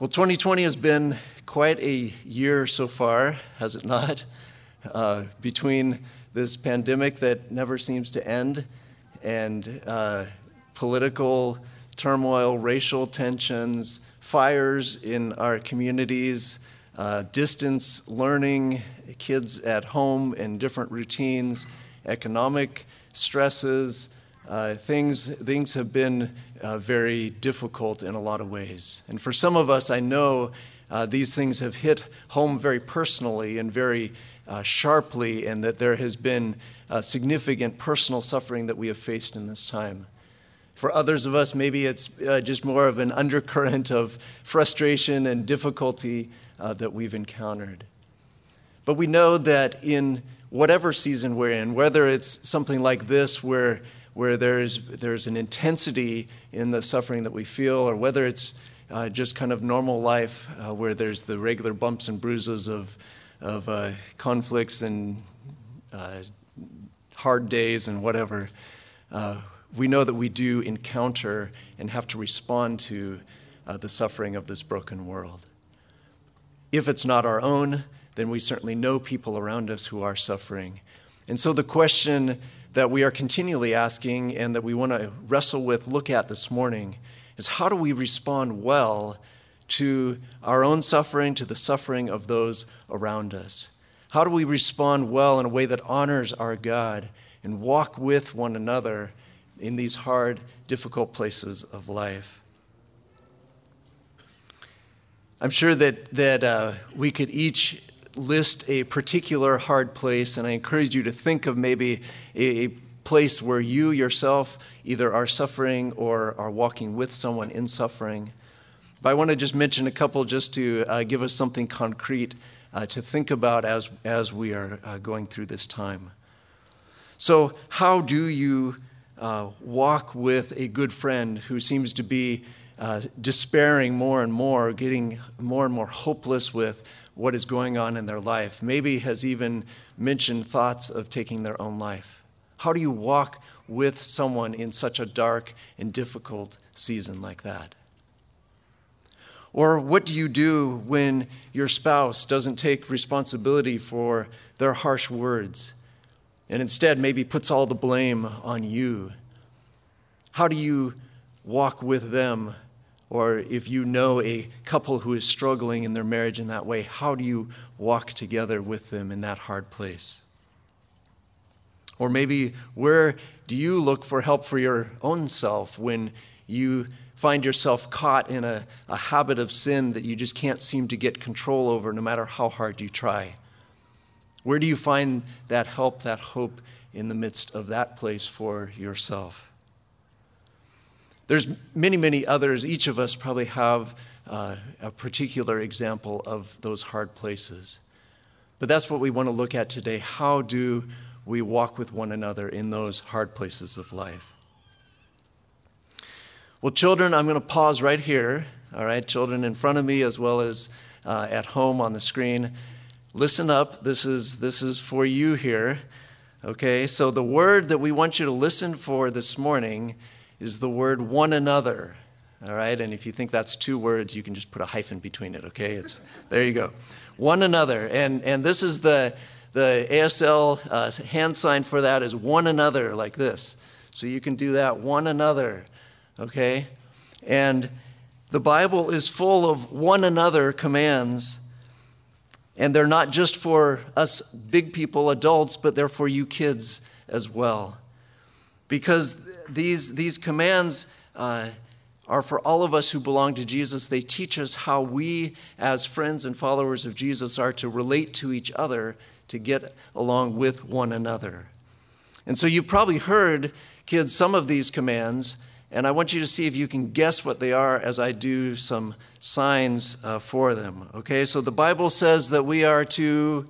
Well, 2020 has been quite a year so far, has it not? Uh, between this pandemic that never seems to end and uh, political turmoil, racial tensions, fires in our communities, uh, distance learning, kids at home in different routines, economic stresses, uh, things, things have been uh, very difficult in a lot of ways. And for some of us, I know uh, these things have hit home very personally and very uh, sharply, and that there has been uh, significant personal suffering that we have faced in this time. For others of us, maybe it's uh, just more of an undercurrent of frustration and difficulty that we've encountered. But we know that in whatever season we're in, whether it's something like this where where there's, there's an intensity in the suffering that we feel, or whether it's uh, just kind of normal life uh, where there's the regular bumps and bruises of, of uh, conflicts and uh, hard days and whatever. Uh, we know that we do encounter and have to respond to uh, the suffering of this broken world. If it's not our own, then we certainly know people around us who are suffering. And so the question that we are continually asking and that we want to wrestle with, look at this morning, is how do we respond well to our own suffering, to the suffering of those around us? How do we respond well in a way that honors our God and walk with one another in these hard, difficult places of life? I'm sure that, that uh, we could each list a particular hard place, and I encourage you to think of maybe a, place where you yourself either are suffering or are walking with someone in suffering. But I want to just mention a couple just to uh, give us something concrete uh, to think about as, as we are uh, going through this time. So, how do you uh, walk with a good friend who seems to be uh, despairing more and more, getting more and more hopeless with what is going on in their life, maybe has even mentioned thoughts of taking their own life. How do you walk with someone in such a dark and difficult season like that? Or what do you do when your spouse doesn't take responsibility for their harsh words and instead maybe puts all the blame on you? How do you walk with them or if you know a couple who is struggling in their marriage in that way, how do you walk together with them in that hard place? Or maybe where do you look for help for your own self when you find yourself caught in a, a habit of sin that you just can't seem to get control over no matter how hard you try? Where do you find that help, that hope in the midst of that place for yourself? There's many, many others. Each of us probably have uh, a particular example of those hard places. But that's what we want to look at today. How do we walk with one another in those hard places of life? Well, children, I'm going to pause right here. All right, children in front of me as well as uh, at home on the screen. Listen up. This is, this is for you here. Okay, so the word that we want you to listen for this morning is the word one another. All right, and if you think that's two words, you can just put a hyphen between it, okay? It's, there you go. One another. And, and this is the, the ASL uh, hand sign for that is one another, like this. So you can do that one another, okay? And the Bible is full of one another commands. And they're not just for us big people, adults, but they're for you kids as well. Because these, these commands uh, are for all of us who belong to Jesus. They teach us how we, as friends and followers of Jesus, are to relate to each other to get along with one another. And so you've probably heard, kids, some of these commands, and I want you to see if you can guess what they are as I do some signs uh, for them. Okay, so the Bible says that we are to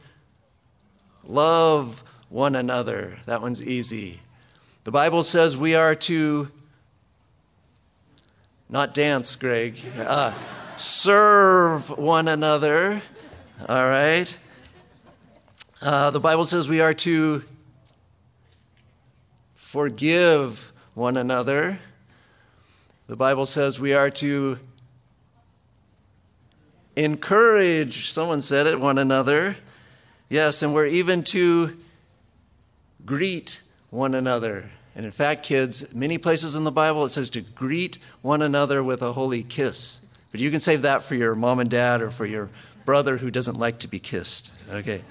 love one another. That one's easy. The Bible says we are to not dance, Greg, uh, serve one another. All right? Uh, the Bible says we are to forgive one another. The Bible says we are to encourage, someone said it, one another. Yes, and we're even to greet one another. And in fact, kids, many places in the Bible it says to greet one another with a holy kiss. But you can save that for your mom and dad or for your brother who doesn't like to be kissed. Okay.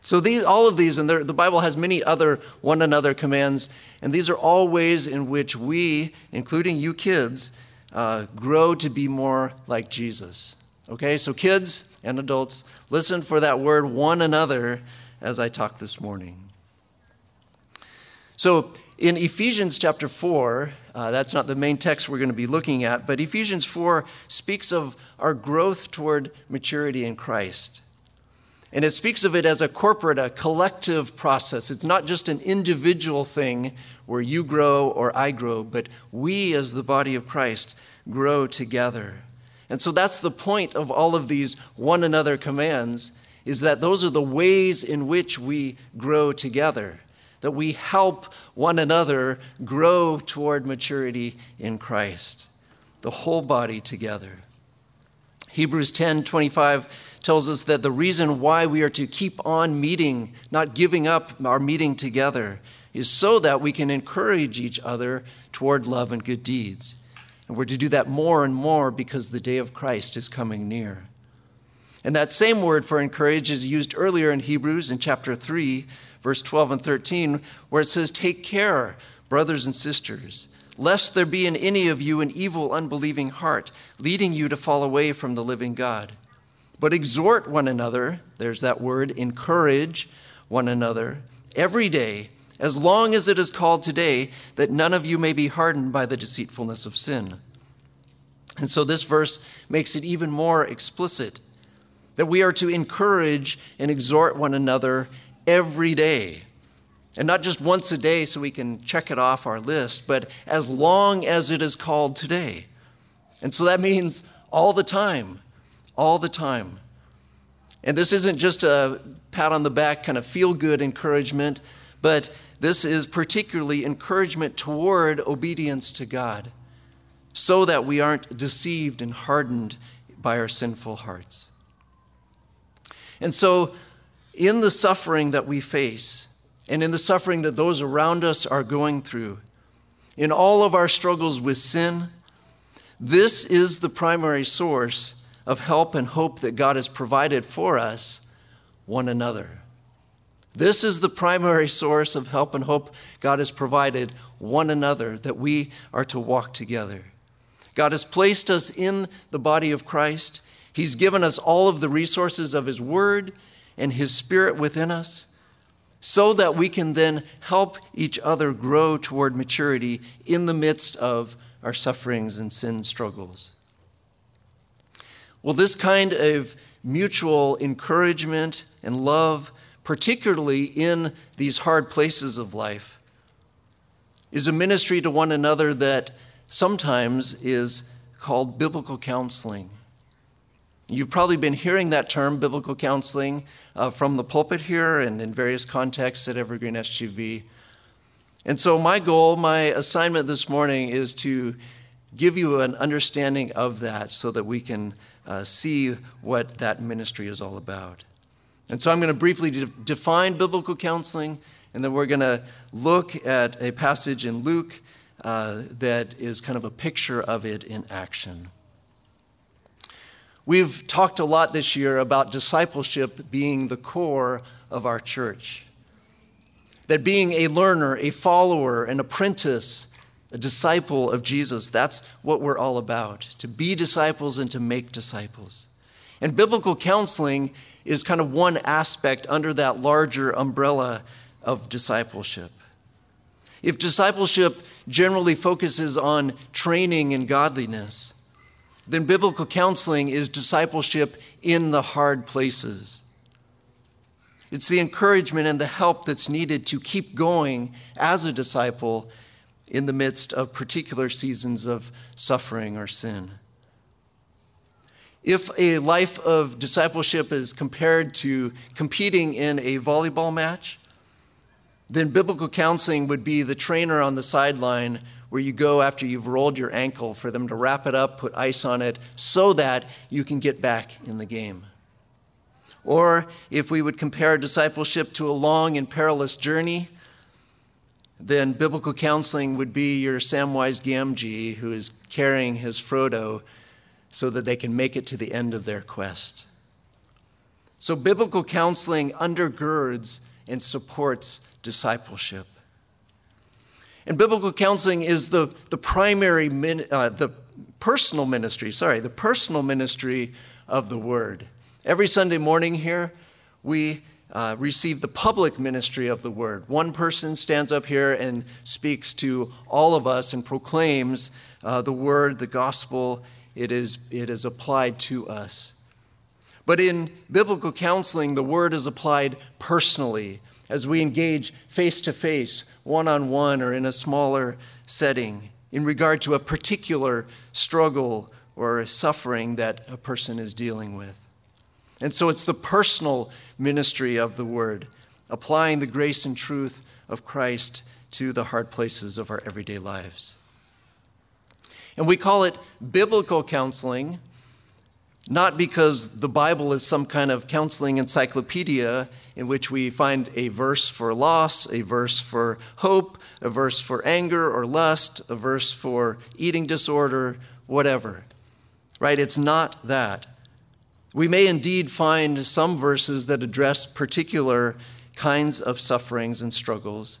So these, all of these, and the Bible has many other one another commands, and these are all ways in which we, including you kids, uh, grow to be more like Jesus. Okay, so kids and adults, listen for that word one another as I talk this morning. So in Ephesians chapter 4, uh, that's not the main text we're going to be looking at, but Ephesians 4 speaks of our growth toward maturity in Christ. And it speaks of it as a corporate, a collective process. It's not just an individual thing where you grow or I grow, but we as the body of Christ grow together. And so that's the point of all of these one another commands is that those are the ways in which we grow together, that we help one another grow toward maturity in Christ, the whole body together. Hebrews 10:25 tells us that the reason why we are to keep on meeting, not giving up our meeting together, is so that we can encourage each other toward love and good deeds. And we're to do that more and more because the day of Christ is coming near. And that same word for encourage is used earlier in Hebrews in chapter 3, verse 12 and 13, where it says, Take care, brothers and sisters, lest there be in any of you an evil, unbelieving heart, leading you to fall away from the living God. But exhort one another, there's that word, encourage one another every day, as long as it is called today, that none of you may be hardened by the deceitfulness of sin. And so this verse makes it even more explicit that we are to encourage and exhort one another every day. And not just once a day so we can check it off our list, but as long as it is called today. And so that means all the time, all the time. And this isn't just a pat on the back, kind of feel good encouragement, but this is particularly encouragement toward obedience to God so that we aren't deceived and hardened by our sinful hearts. And so, in the suffering that we face, and in the suffering that those around us are going through, in all of our struggles with sin, this is the primary source of help and hope that God has provided for us one another. This is the primary source of help and hope God has provided one another, that we are to walk together. God has placed us in the body of Christ. He's given us all of the resources of His Word and His Spirit within us so that we can then help each other grow toward maturity in the midst of our sufferings and sin struggles. Well, this kind of mutual encouragement and love, particularly in these hard places of life, is a ministry to one another that sometimes is called biblical counseling. You've probably been hearing that term, biblical counseling, uh, from the pulpit here and in various contexts at Evergreen SGV. And so, my goal, my assignment this morning is to give you an understanding of that so that we can uh, see what that ministry is all about. And so I'm going to briefly de- define biblical counseling, and then we're going to look at a passage in Luke uh, that is kind of a picture of it in action. We've talked a lot this year about discipleship being the core of our church. That being a learner, a follower, an apprentice, a disciple of Jesus. That's what we're all about to be disciples and to make disciples. And biblical counseling is kind of one aspect under that larger umbrella of discipleship. If discipleship generally focuses on training in godliness, then biblical counseling is discipleship in the hard places. It's the encouragement and the help that's needed to keep going as a disciple in the midst of particular seasons of suffering or sin. If a life of discipleship is compared to competing in a volleyball match, then biblical counseling would be the trainer on the sideline where you go after you've rolled your ankle for them to wrap it up, put ice on it, so that you can get back in the game. Or if we would compare discipleship to a long and perilous journey, then biblical counseling would be your Samwise Gamgee who is carrying his Frodo so that they can make it to the end of their quest. So, biblical counseling undergirds and supports discipleship. And biblical counseling is the, the primary, uh, the personal ministry, sorry, the personal ministry of the word. Every Sunday morning here, we uh, receive the public ministry of the word. One person stands up here and speaks to all of us and proclaims uh, the word, the gospel. It is, it is applied to us. But in biblical counseling, the word is applied personally as we engage face to face, one on one, or in a smaller setting in regard to a particular struggle or suffering that a person is dealing with. And so it's the personal ministry of the word, applying the grace and truth of Christ to the hard places of our everyday lives. And we call it biblical counseling, not because the Bible is some kind of counseling encyclopedia in which we find a verse for loss, a verse for hope, a verse for anger or lust, a verse for eating disorder, whatever. Right? It's not that. We may indeed find some verses that address particular kinds of sufferings and struggles.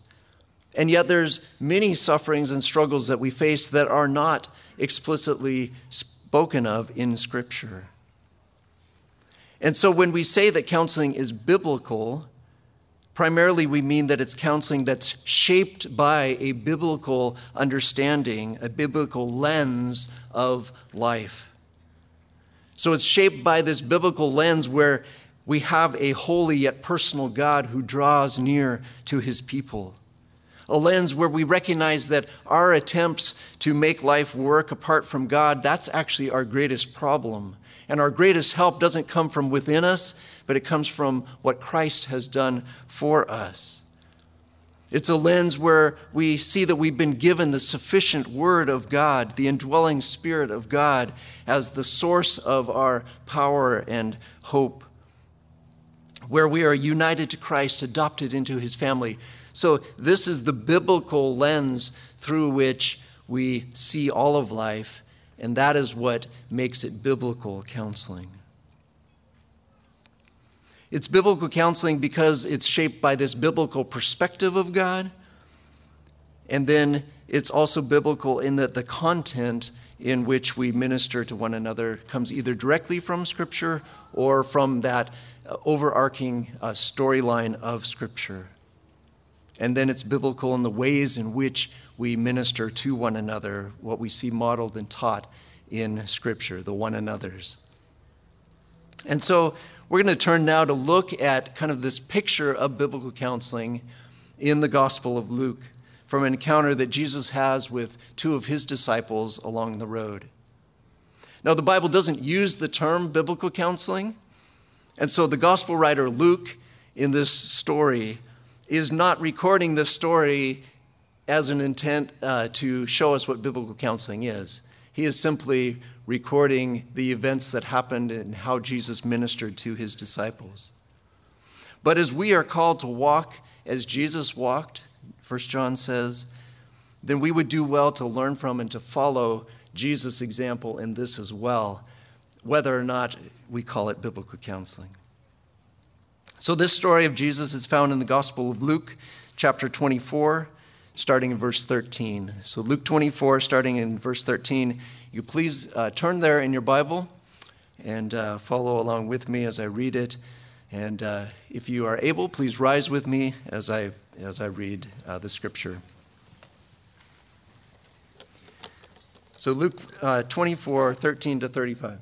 And yet there's many sufferings and struggles that we face that are not explicitly spoken of in scripture. And so when we say that counseling is biblical, primarily we mean that it's counseling that's shaped by a biblical understanding, a biblical lens of life. So it's shaped by this biblical lens where we have a holy yet personal God who draws near to his people. A lens where we recognize that our attempts to make life work apart from God, that's actually our greatest problem. And our greatest help doesn't come from within us, but it comes from what Christ has done for us. It's a lens where we see that we've been given the sufficient Word of God, the indwelling Spirit of God, as the source of our power and hope, where we are united to Christ, adopted into His family. So, this is the biblical lens through which we see all of life and that is what makes it biblical counseling. It's biblical counseling because it's shaped by this biblical perspective of God. And then it's also biblical in that the content in which we minister to one another comes either directly from Scripture or from that overarching uh, storyline of Scripture. And then it's biblical in the ways in which we minister to one another, what we see modeled and taught in Scripture, the one another's. And so we're going to turn now to look at kind of this picture of biblical counseling in the Gospel of Luke from an encounter that Jesus has with two of his disciples along the road. Now, the Bible doesn't use the term biblical counseling, and so the Gospel writer Luke in this story is not recording this story as an intent uh, to show us what biblical counseling is. He is simply recording the events that happened and how Jesus ministered to his disciples. But as we are called to walk as Jesus walked, 1 John says, then we would do well to learn from and to follow Jesus' example in this as well, whether or not we call it biblical counseling. So, this story of Jesus is found in the Gospel of Luke, chapter 24, starting in verse 13. So, Luke 24, starting in verse 13. You please uh, turn there in your Bible and uh, follow along with me as I read it. And uh, if you are able, please rise with me as I, as I read uh, the scripture. So, Luke uh, 24, 13 to 35.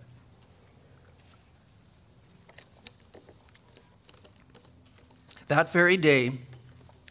That very day,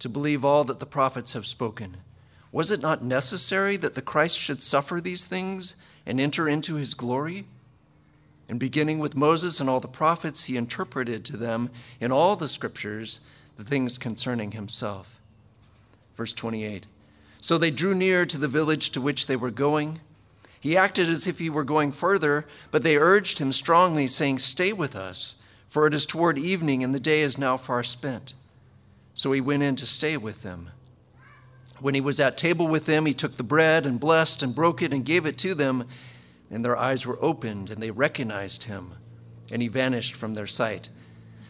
to believe all that the prophets have spoken. Was it not necessary that the Christ should suffer these things and enter into his glory? And beginning with Moses and all the prophets, he interpreted to them in all the scriptures the things concerning himself. Verse 28. So they drew near to the village to which they were going. He acted as if he were going further, but they urged him strongly, saying, Stay with us, for it is toward evening, and the day is now far spent. So he went in to stay with them. When he was at table with them, he took the bread and blessed and broke it and gave it to them, and their eyes were opened, and they recognized him, and he vanished from their sight.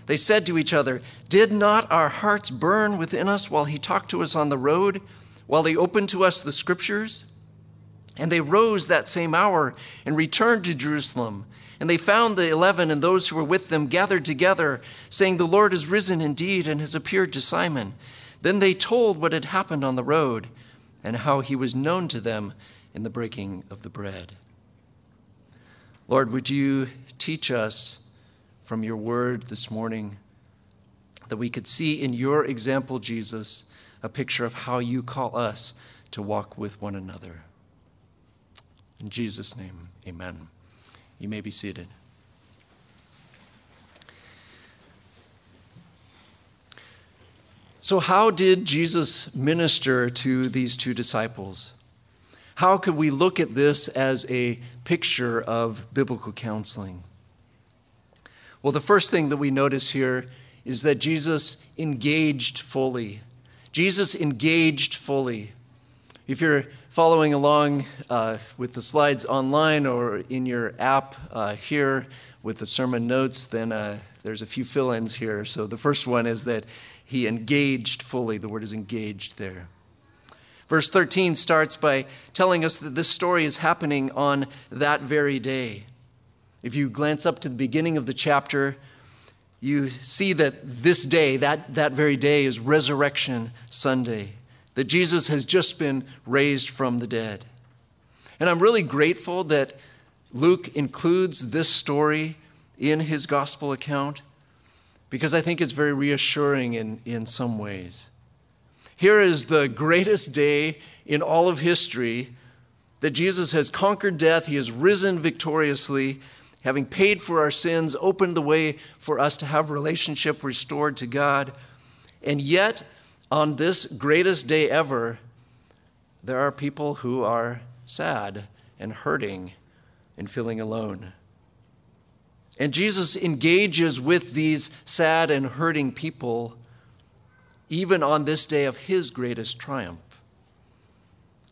They said to each other, Did not our hearts burn within us while he talked to us on the road? while he opened to us the scriptures. And they rose that same hour and returned to Jerusalem. And they found the eleven and those who were with them gathered together, saying, The Lord is risen indeed and has appeared to Simon. Then they told what had happened on the road and how he was known to them in the breaking of the bread. Lord, would you teach us from your word this morning that we could see in your example, Jesus, a picture of how you call us to walk with one another. In Jesus' name, amen. You may be seated. So, how did Jesus minister to these two disciples? How could we look at this as a picture of biblical counseling? Well, the first thing that we notice here is that Jesus engaged fully. Jesus engaged fully. If you're following along uh, with the slides online or in your app uh, here with the sermon notes, then uh, there's a few fill ins here. So the first one is that he engaged fully. The word is engaged there. Verse 13 starts by telling us that this story is happening on that very day. If you glance up to the beginning of the chapter, you see that this day, that, that very day, is Resurrection Sunday, that Jesus has just been raised from the dead. And I'm really grateful that Luke includes this story in his gospel account because I think it's very reassuring in, in some ways. Here is the greatest day in all of history that Jesus has conquered death, he has risen victoriously, having paid for our sins, opened the way for us to have relationship restored to God. And yet, on this greatest day ever, there are people who are sad and hurting and feeling alone. And Jesus engages with these sad and hurting people even on this day of his greatest triumph.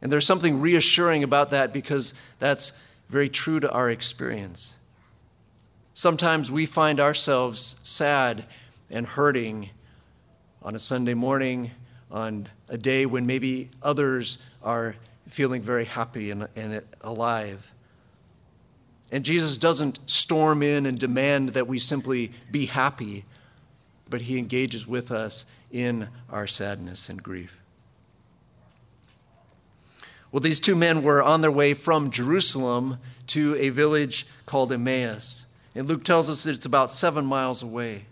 And there's something reassuring about that because that's very true to our experience. Sometimes we find ourselves sad and hurting on a Sunday morning, on a day when maybe others are feeling very happy and, and alive. And Jesus doesn't storm in and demand that we simply be happy, but he engages with us in our sadness and grief. Well, these two men were on their way from Jerusalem to a village called Emmaus. And Luke tells us that it's about seven miles away.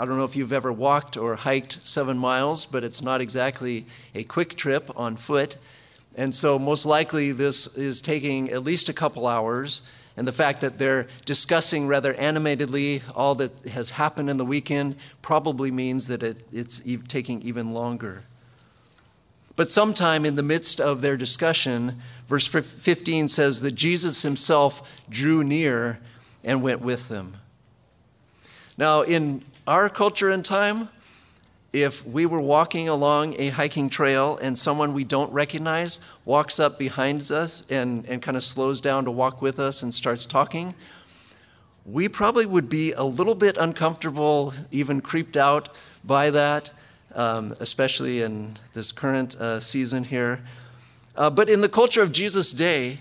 I don't know if you've ever walked or hiked seven miles, but it's not exactly a quick trip on foot. And so, most likely, this is taking at least a couple hours. And the fact that they're discussing rather animatedly all that has happened in the weekend probably means that it, it's taking even longer. But sometime in the midst of their discussion, verse 15 says that Jesus himself drew near and went with them. Now, in our culture and time, if we were walking along a hiking trail and someone we don't recognize walks up behind us and, and kind of slows down to walk with us and starts talking, we probably would be a little bit uncomfortable, even creeped out by that, um, especially in this current uh, season here. Uh, but in the culture of Jesus' day,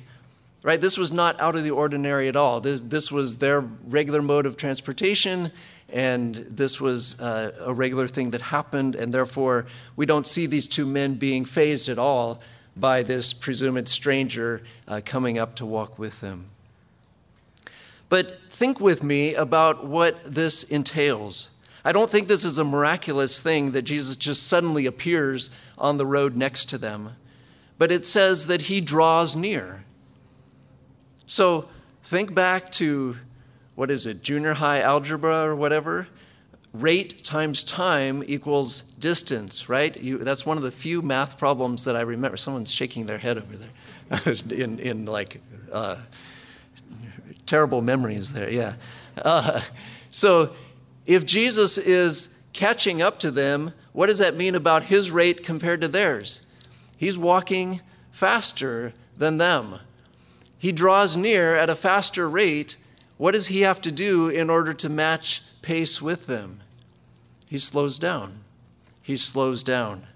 right, this was not out of the ordinary at all. This, this was their regular mode of transportation and this was uh, a regular thing that happened, and therefore we don't see these two men being fazed at all by this presumed stranger uh, coming up to walk with them. But think with me about what this entails. I don't think this is a miraculous thing that Jesus just suddenly appears on the road next to them, but it says that he draws near. So think back to what is it, junior high algebra or whatever? Rate times time equals distance, right? You, that's one of the few math problems that I remember. Someone's shaking their head over there in, in like uh, terrible memories there, yeah. Uh, so if Jesus is catching up to them, what does that mean about his rate compared to theirs? He's walking faster than them. He draws near at a faster rate what does he have to do in order to match pace with them? He slows down. He slows down.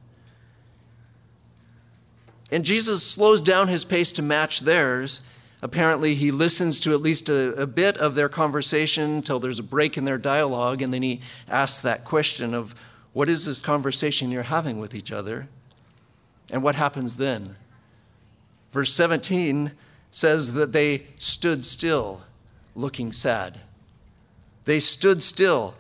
And Jesus slows down his pace to match theirs. Apparently, he listens to at least a, a, bit of their conversation until there's a break in their dialogue, and then he asks that question of, What is this conversation you're having with each other? And what happens then? Verse 17 says that they stood still looking sad. They stood still.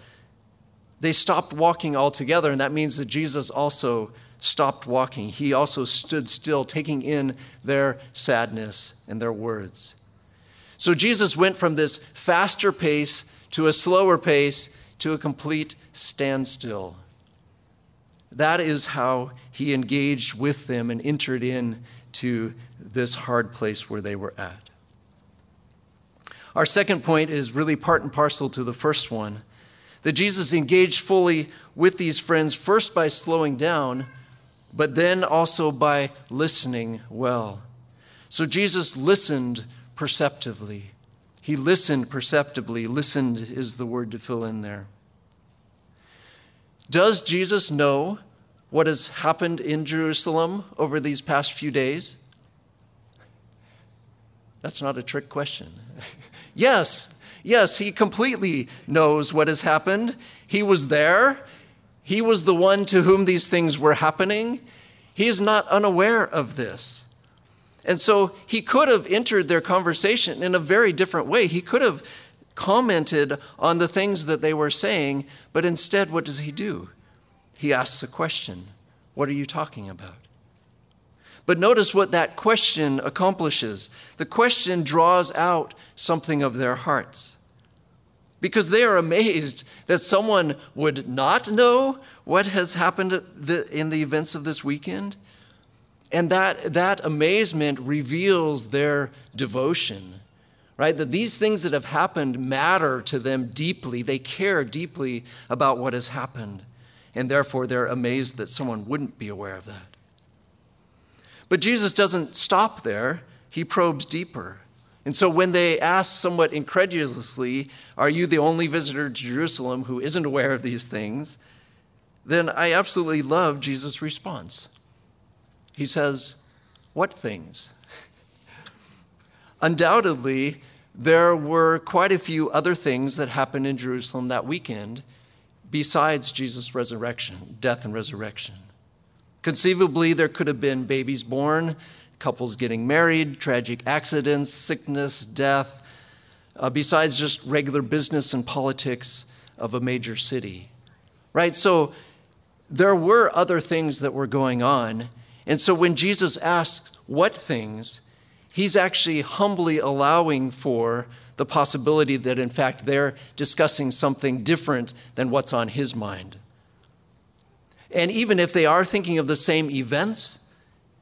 They stopped walking altogether, and that means that Jesus also stopped walking. He also stood still, taking in their sadness and their words. So Jesus went from this faster pace to a slower pace to a complete standstill. That is how he engaged with them and entered in to this hard place where they were at. Our second point is really part and parcel to the first one that Jesus engaged fully with these friends, first by slowing down, but then also by listening well. So Jesus listened perceptively. He listened perceptibly. Listened is the word to fill in there. Does Jesus know what has happened in Jerusalem over these past few days? That's not a trick question. Yes, yes, he completely knows what has happened. He was there. He was the one to whom these things were happening. He is not unaware of this. And so he could have entered their conversation in a very different way. He could have commented on the things that they were saying, but instead, what does he do? He asks a question What are you talking about? But notice what that question accomplishes. The question draws out something of their hearts. Because they are amazed that someone would not know what has happened in the events of this weekend. And that, that amazement reveals their devotion, right? That these things that have happened matter to them deeply. They care deeply about what has happened. And therefore, they're amazed that someone wouldn't be aware of that. But Jesus doesn't stop there, he probes deeper. And so when they ask somewhat incredulously, Are you the only visitor to Jerusalem who isn't aware of these things? then I absolutely love Jesus' response. He says, What things? Undoubtedly, there were quite a few other things that happened in Jerusalem that weekend besides Jesus' resurrection, death and resurrection. Conceivably, there could have been babies born, couples getting married, tragic accidents, sickness, death, uh, besides just regular business and politics of a major city. Right? So there were other things that were going on. And so when Jesus asks, What things? He's actually humbly allowing for the possibility that, in fact, they're discussing something different than what's on his mind. And even if they are thinking of the same events,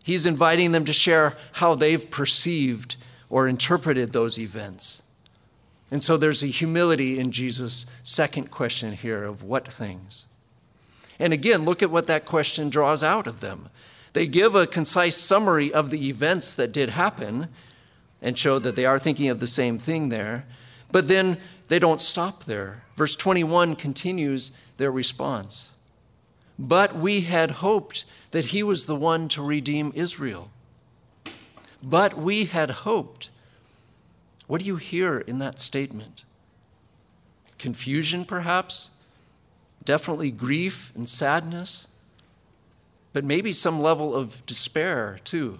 he's inviting them to share how they've perceived or interpreted those events. And so there's a humility in Jesus' second question here of what things. And again, look at what that question draws out of them. They give a concise summary of the events that did happen and show that they are thinking of the same thing there. But then they don't stop there. Verse 21 continues their response. But we had hoped that he was the one to redeem Israel. But we had hoped. What do you hear in that statement? Confusion, perhaps? Definitely grief and sadness? But maybe some level of despair, too.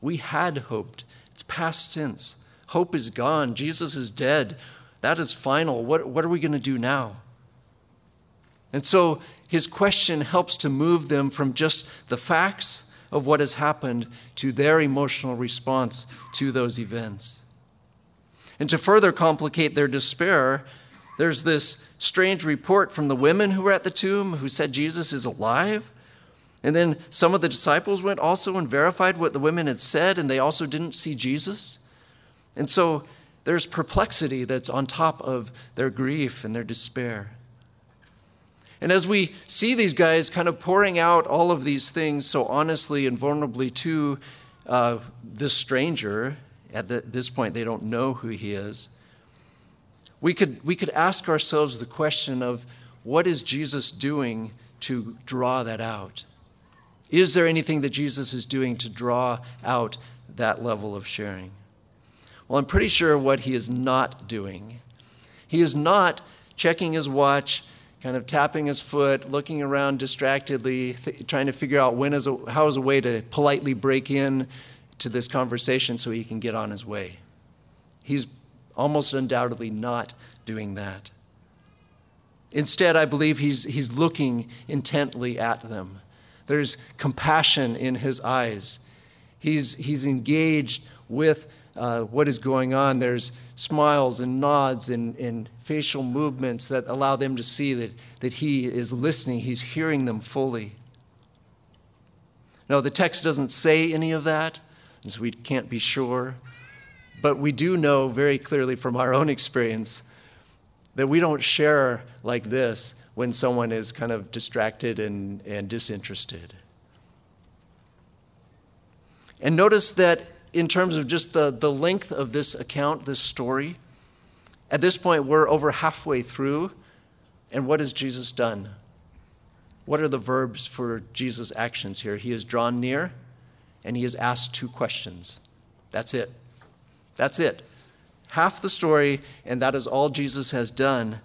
We had hoped It's past tense. Hope is gone. Jesus is dead. That is final. What, what are we going to do now? And so his question helps to move them from just the facts of what has happened to their emotional response to those events. And to further complicate their despair, there's this strange report from the women who were at the tomb who said Jesus is alive. And then some of the disciples went also and verified what the women had said, and they also didn't see Jesus. And so there's perplexity that's on top of their grief and their despair. And as we see these guys kind of pouring out all of these things so honestly and vulnerably to uh, this stranger, at the, this point they don't know who he is, we could, we could ask ourselves the question of what is Jesus doing to draw that out? Is there anything that Jesus is doing to draw out that level of sharing? Well, I'm pretty sure what he is not doing. He is not checking his watch, kind of tapping his foot, looking around distractedly, th- trying to figure out when is a, how is a way to politely break in to this conversation so he can get on his way. He's almost undoubtedly not doing that. Instead, I believe he's, he's looking intently at them. There's compassion in his eyes. He's, he's engaged with uh, what is going on. There's smiles and nods and, and facial movements that allow them to see that, that he is listening, he's hearing them fully. No, the text doesn't say any of that, so we can't be sure. But we do know very clearly from our own experience that we don't share like this when someone is kind of distracted and, and disinterested. And notice that in terms of just the, the length of this account, this story, at this point we're over halfway through. And what has Jesus done? What are the verbs for Jesus' actions here? He has drawn near and he has asked two questions. That's it. That's it. Half the story, and that is all Jesus has done.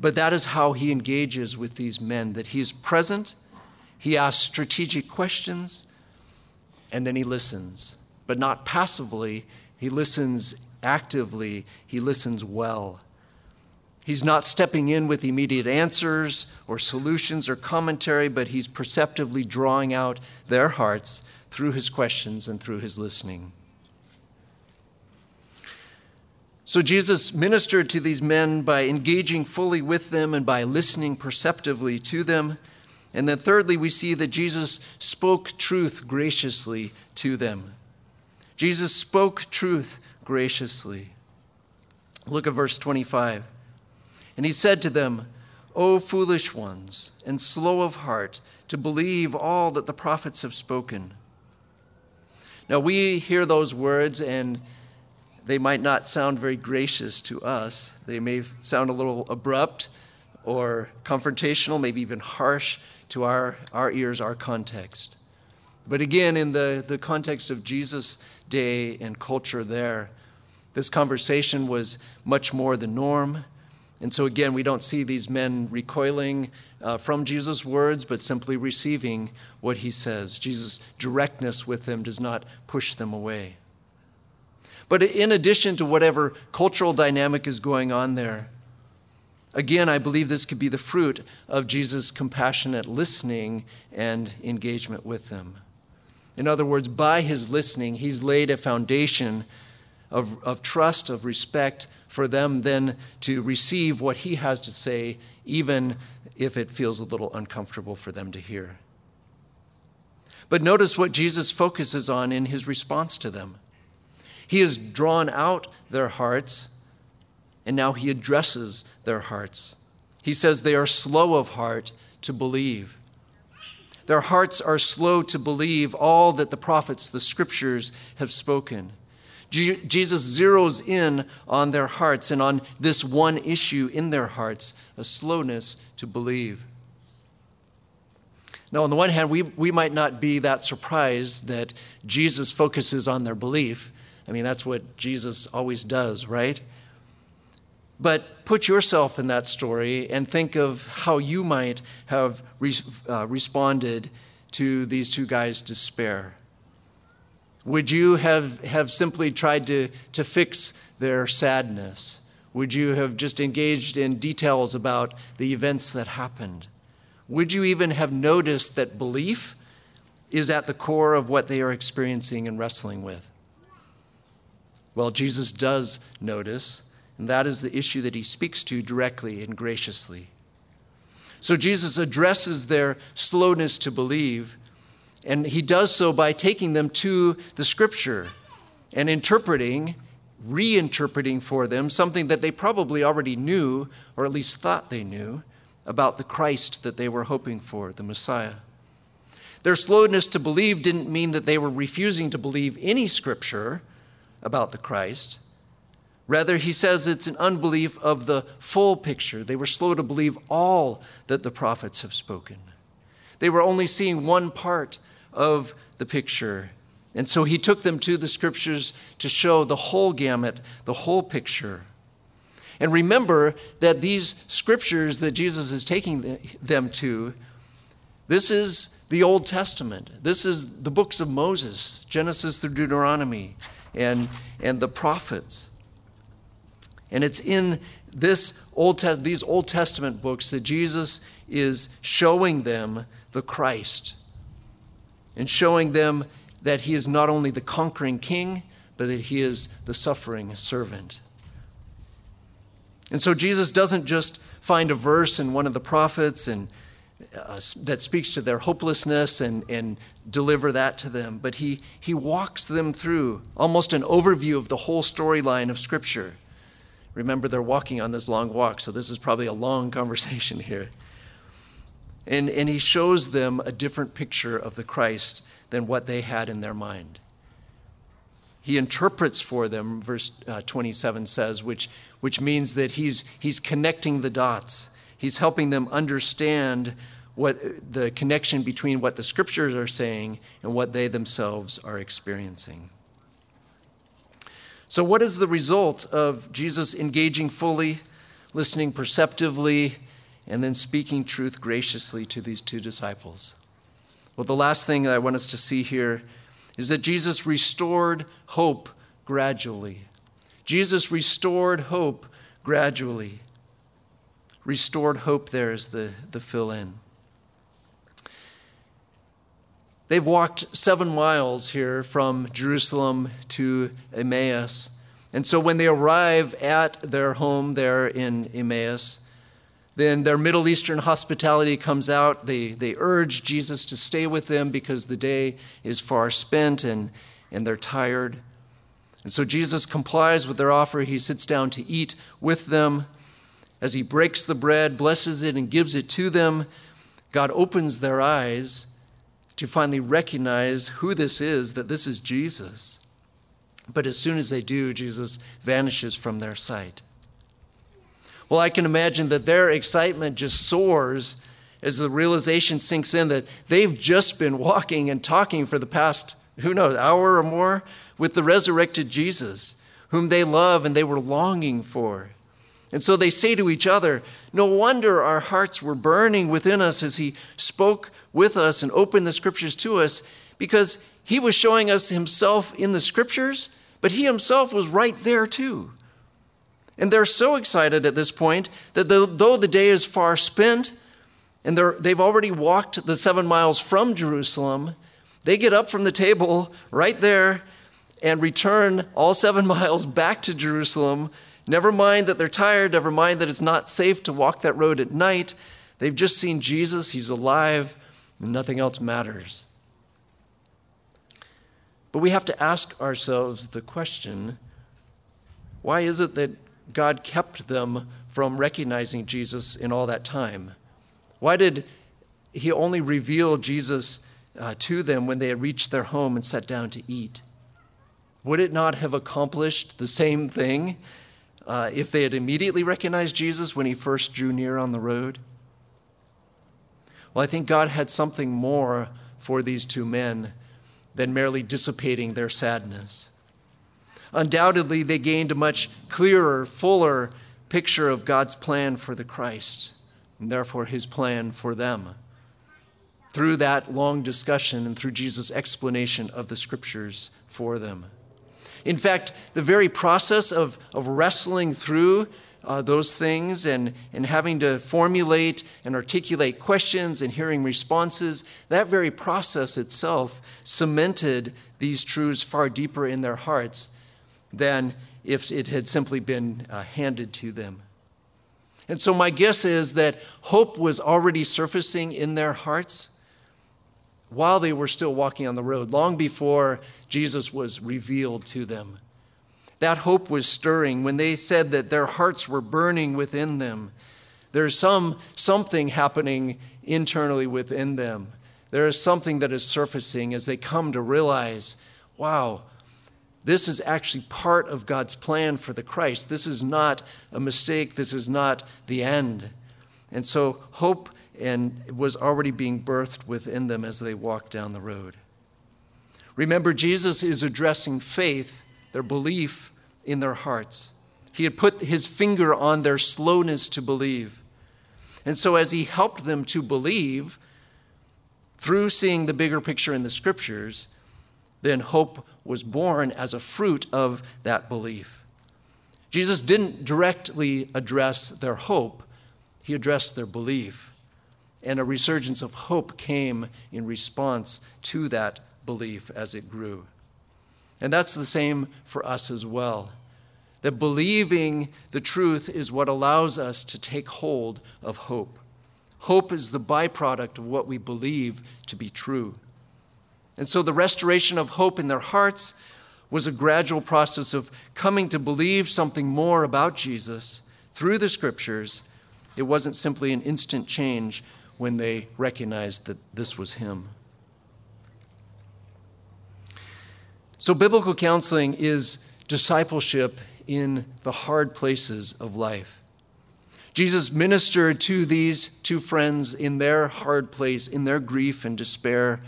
But that is how he engages with these men that he is present, he asks strategic questions, and then he listens. But not passively, he listens actively, he listens well. He's not stepping in with immediate answers or solutions or commentary, but he's perceptively drawing out their hearts through his questions and through his listening. So Jesus ministered to these men by engaging fully with them and by listening perceptively to them. And then, thirdly, we see that Jesus spoke truth graciously to them. Jesus spoke truth graciously. Look at verse 25. And he said to them, O foolish ones, and slow of heart to believe all that the prophets have spoken. Now, we hear those words and they might not sound very gracious to us. They may sound a little abrupt or confrontational, maybe even harsh to our, our ears, our context. But again, in the, the context of Jesus' day and culture there, this conversation was much more the norm. And so, again, we don't see these men recoiling uh, from Jesus' words, but simply receiving what he says. Jesus' directness with them does not push them away. But in addition to whatever cultural dynamic is going on there, again, I believe this could be the fruit of Jesus' compassionate listening and engagement with them. In other words, by his listening, he's laid a foundation of, of trust, of respect for them then to receive what he has to say, even if it feels a little uncomfortable for them to hear. But notice what Jesus focuses on in his response to them. He has drawn out their hearts, and now he addresses their hearts. He says they are slow of heart to believe. Their hearts are slow to believe all that the prophets, the scriptures, have spoken. Jesus zeroes in on their hearts and on this one issue in their hearts a slowness to believe. Now, on the one hand, we, we might not be that surprised that Jesus focuses on their belief. I mean, that's what Jesus always does, right? But put yourself in that story and think of how you might have re- uh, responded to these two guys' despair. Would you have, have simply tried to, to fix their sadness? Would you have just engaged in details about the events that happened? Would you even have noticed that belief is at the core of what they are experiencing and wrestling with? Well, Jesus does notice, and that is the issue that he speaks to directly and graciously. So Jesus addresses their slowness to believe, and he does so by taking them to the scripture and interpreting, reinterpreting for them something that they probably already knew, or at least thought they knew about the Christ that they were hoping for, the Messiah. Their slowness to believe didn't mean that they were refusing to believe any scripture about the Christ. Rather, he says it's an unbelief of the full picture. They were slow to believe all that the prophets have spoken. They were only seeing one part of the picture. And so he took them to the scriptures to show the whole gamut, the whole picture. And remember that these scriptures that Jesus is taking them to, this is the Old Testament. This is the books of Moses, Genesis through Deuteronomy, and, and the prophets. And it's in this Old Test- these Old Testament books that Jesus is showing them the Christ and showing them that he is not only the conquering king, but that he is the suffering servant. And so Jesus doesn't just find a verse in one of the prophets and uh, that speaks to their hopelessness and, and deliver that to them, but he, he walks them through almost an overview of the whole storyline of Scripture. Remember, they're walking on this long walk, so this is probably a long conversation here. And, and he shows them a different picture of the Christ than what they had in their mind. He interprets for them, verse uh, 27 says, which, which means that he's, he's connecting the dots. He's helping them understand what the connection between what the scriptures are saying and what they themselves are experiencing. So, what is the result of Jesus engaging fully, listening perceptively, and then speaking truth graciously to these two disciples? Well, the last thing that I want us to see here is that Jesus restored hope gradually. Jesus restored hope gradually. Restored hope there is the, the fill in. They've walked seven miles here from Jerusalem to Emmaus. And so when they arrive at their home there in Emmaus, then their Middle Eastern hospitality comes out. They, they urge Jesus to stay with them because the day is far spent and, and they're tired. And so Jesus complies with their offer. He sits down to eat with them. As he breaks the bread, blesses it, and gives it to them, God opens their eyes to finally recognize who this is, that this is Jesus. But as soon as they do, Jesus vanishes from their sight. Well, I can imagine that their excitement just soars as the realization sinks in that they've just been walking and talking for the past, who knows, hour or more with the resurrected Jesus, whom they love and they were longing for. And so they say to each other, No wonder our hearts were burning within us as he spoke with us and opened the scriptures to us, because he was showing us himself in the scriptures, but he himself was right there too. And they're so excited at this point that though the day is far spent and they've already walked the seven miles from Jerusalem, They get up from the table right there and return all seven miles back to Jerusalem. Never mind that they're tired, never mind that it's not safe to walk that road at night. They've just seen Jesus, he's alive, and nothing else matters. But we have to ask ourselves the question why is it that God kept them from recognizing Jesus in all that time? Why did he only reveal Jesus uh, to them when they had reached their home and sat down to eat? Would it not have accomplished the same thing uh, if they had immediately recognized Jesus when he first drew near on the road? Well, I think God had something more for these two men than merely dissipating their sadness. Undoubtedly, they gained a much clearer, fuller picture of God's plan for the Christ, and therefore his plan for them. Through that long discussion and through Jesus' explanation of the scriptures for them. In fact, the very process of, of wrestling through uh, those things and, and having to formulate and articulate questions and hearing responses, that very process itself cemented these truths far deeper in their hearts than if it had simply been uh, handed to them. And so, my guess is that hope was already surfacing in their hearts while they were still walking on the road, long before Jesus was revealed to them. That hope was stirring when they said that their hearts were burning within them. There's some something happening internally within them. There is something that is surfacing as they come to realize, wow, this is actually part of God's plan for the Christ. This is not a mistake. This is not the end. And so hope and was already being birthed within them as they walked down the road. Remember, Jesus is addressing faith their belief in their hearts. He had put his finger on their slowness to believe. And so, as he helped them to believe through seeing the bigger picture in the scriptures, then hope was born as a fruit of that belief. Jesus didn't directly address their hope, he addressed their belief. And a resurgence of hope came in response to that belief as it grew. And that's the same for us as well. That believing the truth is what allows us to take hold of hope. Hope is the byproduct of what we believe to be true. And so the restoration of hope in their hearts was a gradual process of coming to believe something more about Jesus through the scriptures. It wasn't simply an instant change when they recognized that this was Him. So, biblical counseling is discipleship in the hard places of life. Jesus ministered to these two friends in their hard place, in their grief and despair,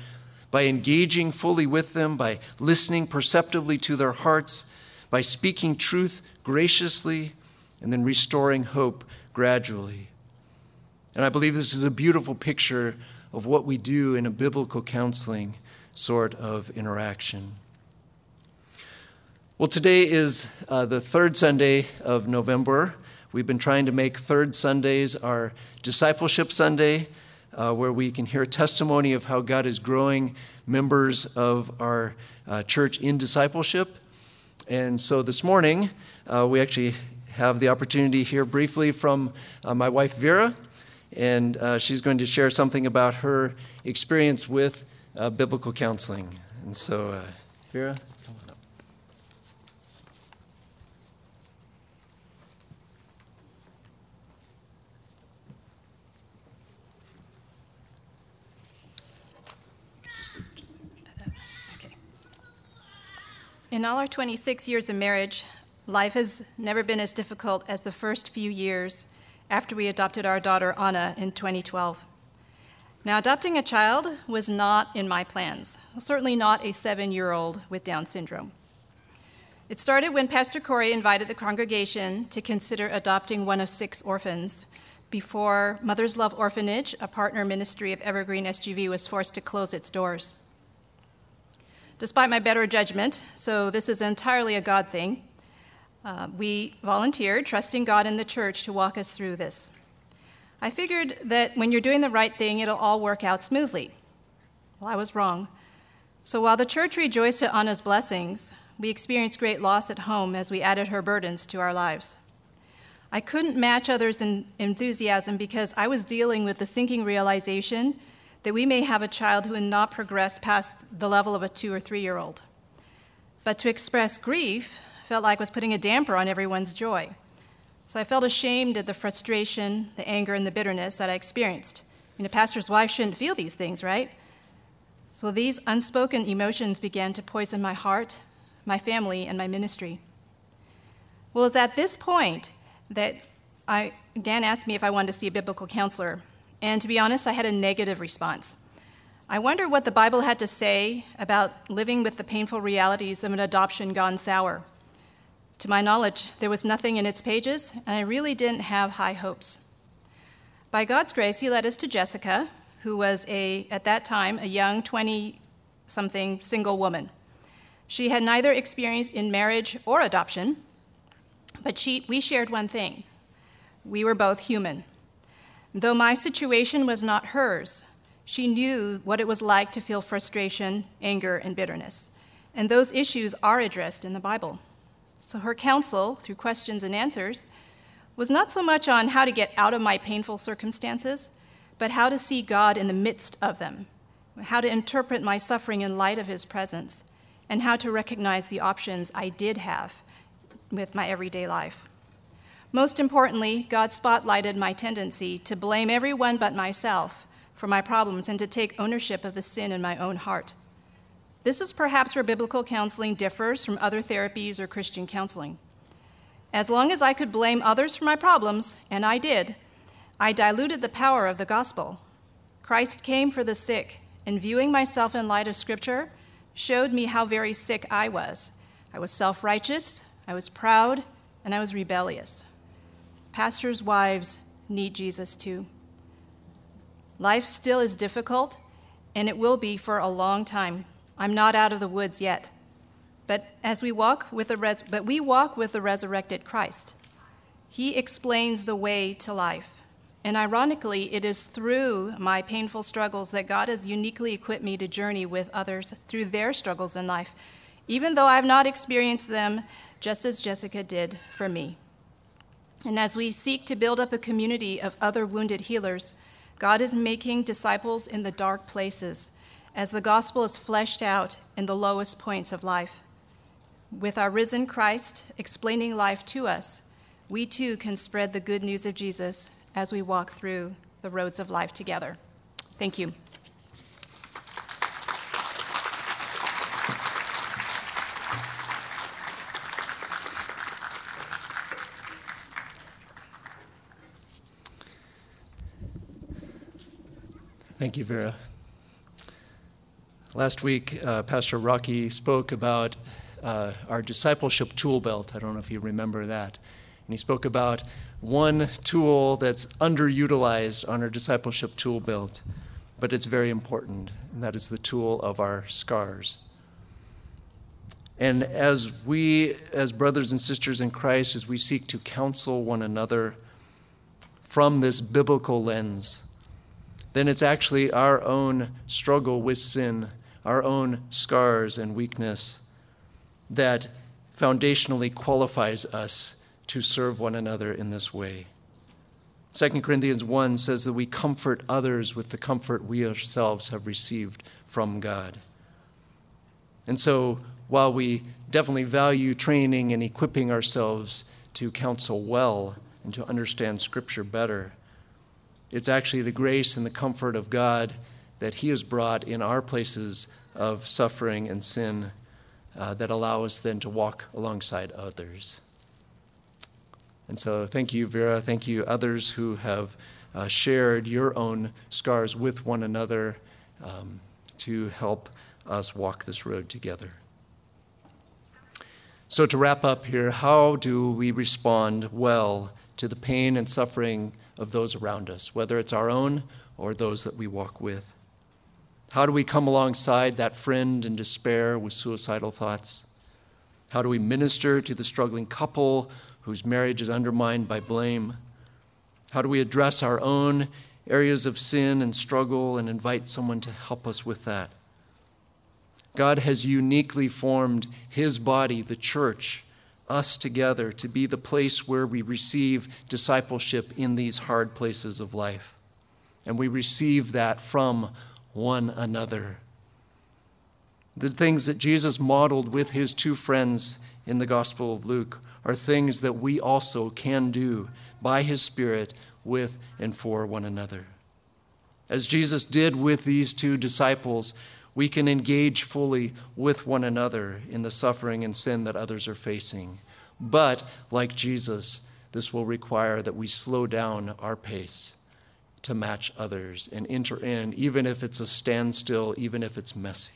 by engaging fully with them, by listening perceptively to their hearts, by speaking truth graciously, and then restoring hope gradually. And I believe this is a beautiful picture of what we do in a biblical counseling sort of interaction. Well, today is uh, the third Sunday of November. We've been trying to make third Sundays our discipleship Sunday, uh, where we can hear testimony of how God is growing members of our uh, church in discipleship. And so this morning, uh, we actually have the opportunity to hear briefly from uh, my wife, Vera, and uh, she's going to share something about her experience with biblical counseling. And so, Vera? In all our 26 years of marriage, life has never been as difficult as the first few years after we adopted our daughter Anna in 2012. Now, adopting a child was not in my plans, certainly not a seven year old with Down syndrome. It started when Pastor Corey invited the congregation to consider adopting one of six orphans before Mother's Love Orphanage, a partner ministry of Evergreen SGV, was forced to close its doors despite my better judgment, so this is entirely a God thing. Uh, we volunteered, trusting God and the church to walk us through this. I figured that when you're doing the right thing, it'll all work out smoothly. Well, I was wrong. So while the church rejoiced at Anna's blessings, we experienced great loss at home as we added her burdens to our lives. I couldn't match others' in enthusiasm because I was dealing with the sinking realization that we may have a child who had not progressed past the level of a two or three year old. But to express grief felt like was putting a damper on everyone's joy. So I felt ashamed at the frustration, the anger, and the bitterness that I experienced. I mean, a pastor's wife shouldn't feel these things, right? So these unspoken emotions began to poison my heart, my family, and my ministry. Well, it's at this point that I, Dan asked me if I wanted to see a biblical counselor. And to be honest, I had a negative response. I wonder what the Bible had to say about living with the painful realities of an adoption gone sour. To my knowledge, there was nothing in its pages, and I really didn't have high hopes. By God's grace, He led us to Jessica, who was a, at that time, a young 20 something single woman. She had neither experience in marriage or adoption, but she, we shared one thing we were both human. Though my situation was not hers, she knew what it was like to feel frustration, anger, and bitterness. And those issues are addressed in the Bible. So her counsel, through questions and answers, was not so much on how to get out of my painful circumstances, but how to see God in the midst of them, how to interpret my suffering in light of His presence, and how to recognize the options I did have with my everyday life. Most importantly, God spotlighted my tendency to blame everyone but myself for my problems and to take ownership of the sin in my own heart. This is perhaps where biblical counseling differs from other therapies or Christian counseling. As long as I could blame others for my problems, and I did, I diluted the power of the gospel. Christ came for the sick, and viewing myself in light of Scripture showed me how very sick I was. I was self righteous, I was proud, and I was rebellious. Pastors' wives need Jesus too. Life still is difficult, and it will be for a long time. I'm not out of the woods yet. But as we walk with the res- but we walk with the resurrected Christ. He explains the way to life. And ironically, it is through my painful struggles that God has uniquely equipped me to journey with others through their struggles in life, even though I've not experienced them just as Jessica did for me. And as we seek to build up a community of other wounded healers, God is making disciples in the dark places as the gospel is fleshed out in the lowest points of life. With our risen Christ explaining life to us, we too can spread the good news of Jesus as we walk through the roads of life together. Thank you. Thank you, Vera. Last week, uh, Pastor Rocky spoke about uh, our discipleship tool belt. I don't know if you remember that. And he spoke about one tool that's underutilized on our discipleship tool belt, but it's very important, and that is the tool of our scars. And as we, as brothers and sisters in Christ, as we seek to counsel one another from this biblical lens, then it's actually our own struggle with sin, our own scars and weakness that foundationally qualifies us to serve one another in this way. 2 Corinthians 1 says that we comfort others with the comfort we ourselves have received from God. And so, while we definitely value training and equipping ourselves to counsel well and to understand Scripture better, it's actually the grace and the comfort of God that He has brought in our places of suffering and sin uh, that allow us then to walk alongside others. And so, thank you, Vera. Thank you, others who have uh, shared your own scars with one another um, to help us walk this road together. So, to wrap up here, how do we respond well to the pain and suffering of those around us, whether it's our own or those that we walk with? How do we come alongside that friend in despair with suicidal thoughts? How do we minister to the struggling couple whose marriage is undermined by blame? How do we address our own areas of sin and struggle and invite someone to help us with that? God has uniquely formed his body, the church, us together, to be the place where we receive discipleship in these hard places of life. And we receive that from one another. The things that Jesus modeled with his two friends in the Gospel of Luke are things that we also can do by his Spirit with and for one another. As Jesus did with these two disciples, we can engage fully with one another in the suffering and sin that others are facing. But, like Jesus, this will require that we slow down our pace to match others and enter in, even if it's a standstill, even if it's messy.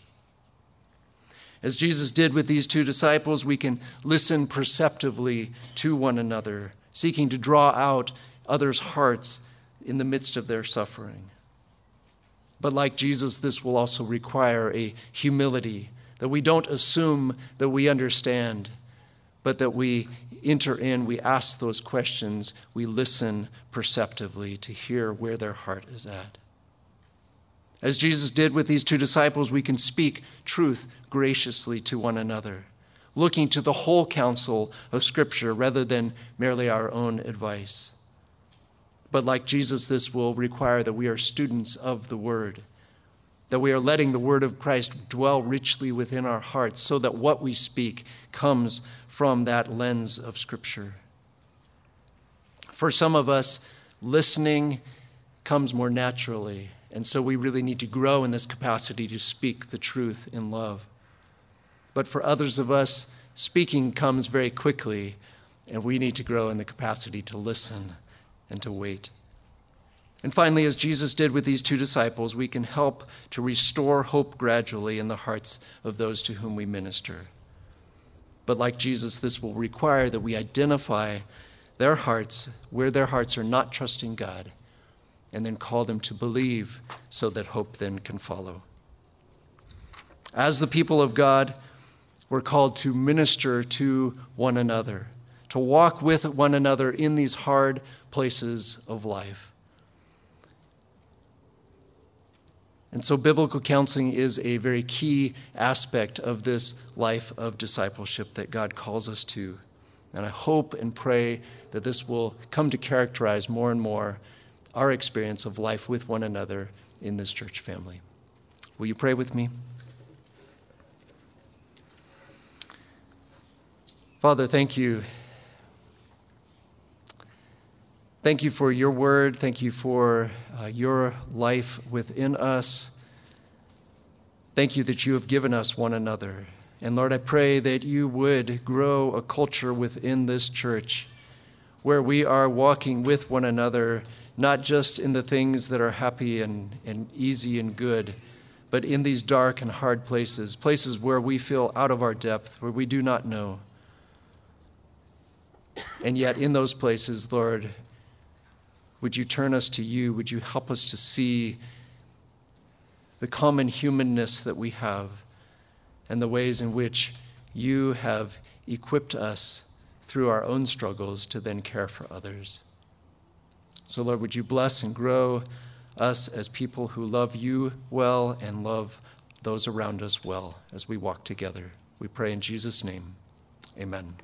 As Jesus did with these two disciples, we can listen perceptively to one another, seeking to draw out others' hearts in the midst of their suffering. But like Jesus, this will also require a humility that we don't assume that we understand, but that we enter in, we ask those questions, we listen perceptively to hear where their heart is at. As Jesus did with these two disciples, we can speak truth graciously to one another, looking to the whole counsel of Scripture rather than merely our own advice. But like Jesus, this will require that we are students of the Word, that we are letting the Word of Christ dwell richly within our hearts so that what we speak comes from that lens of Scripture. For some of us, listening comes more naturally, and so we really need to grow in this capacity to speak the truth in love. But for others of us, speaking comes very quickly, and we need to grow in the capacity to listen and to wait. And finally, as Jesus did with these two disciples, we can help to restore hope gradually in the hearts of those to whom we minister. But like Jesus, this will require that we identify their hearts where their hearts are not trusting God and then call them to believe so that hope then can follow. As the people of God, we're called to minister to one another, to walk with one another in these hard places of life. And so, biblical counseling is a very key aspect of this life of discipleship that God calls us to. And I hope and pray that this will come to characterize more and more our experience of life with one another in this church family. Will you pray with me? Father, thank you Thank you for your word. Thank you for uh, your life within us. Thank you that you have given us one another. And Lord, I pray that you would grow a culture within this church where we are walking with one another, not just in the things that are happy and, and easy and good, but in these dark and hard places, places where we feel out of our depth, where we do not know. And yet, in those places, Lord, would you turn us to you? Would you help us to see the common humanness that we have and the ways in which you have equipped us through our own struggles to then care for others? So, Lord, would you bless and grow us as people who love you well and love those around us well as we walk together? We pray in Jesus' name. Amen.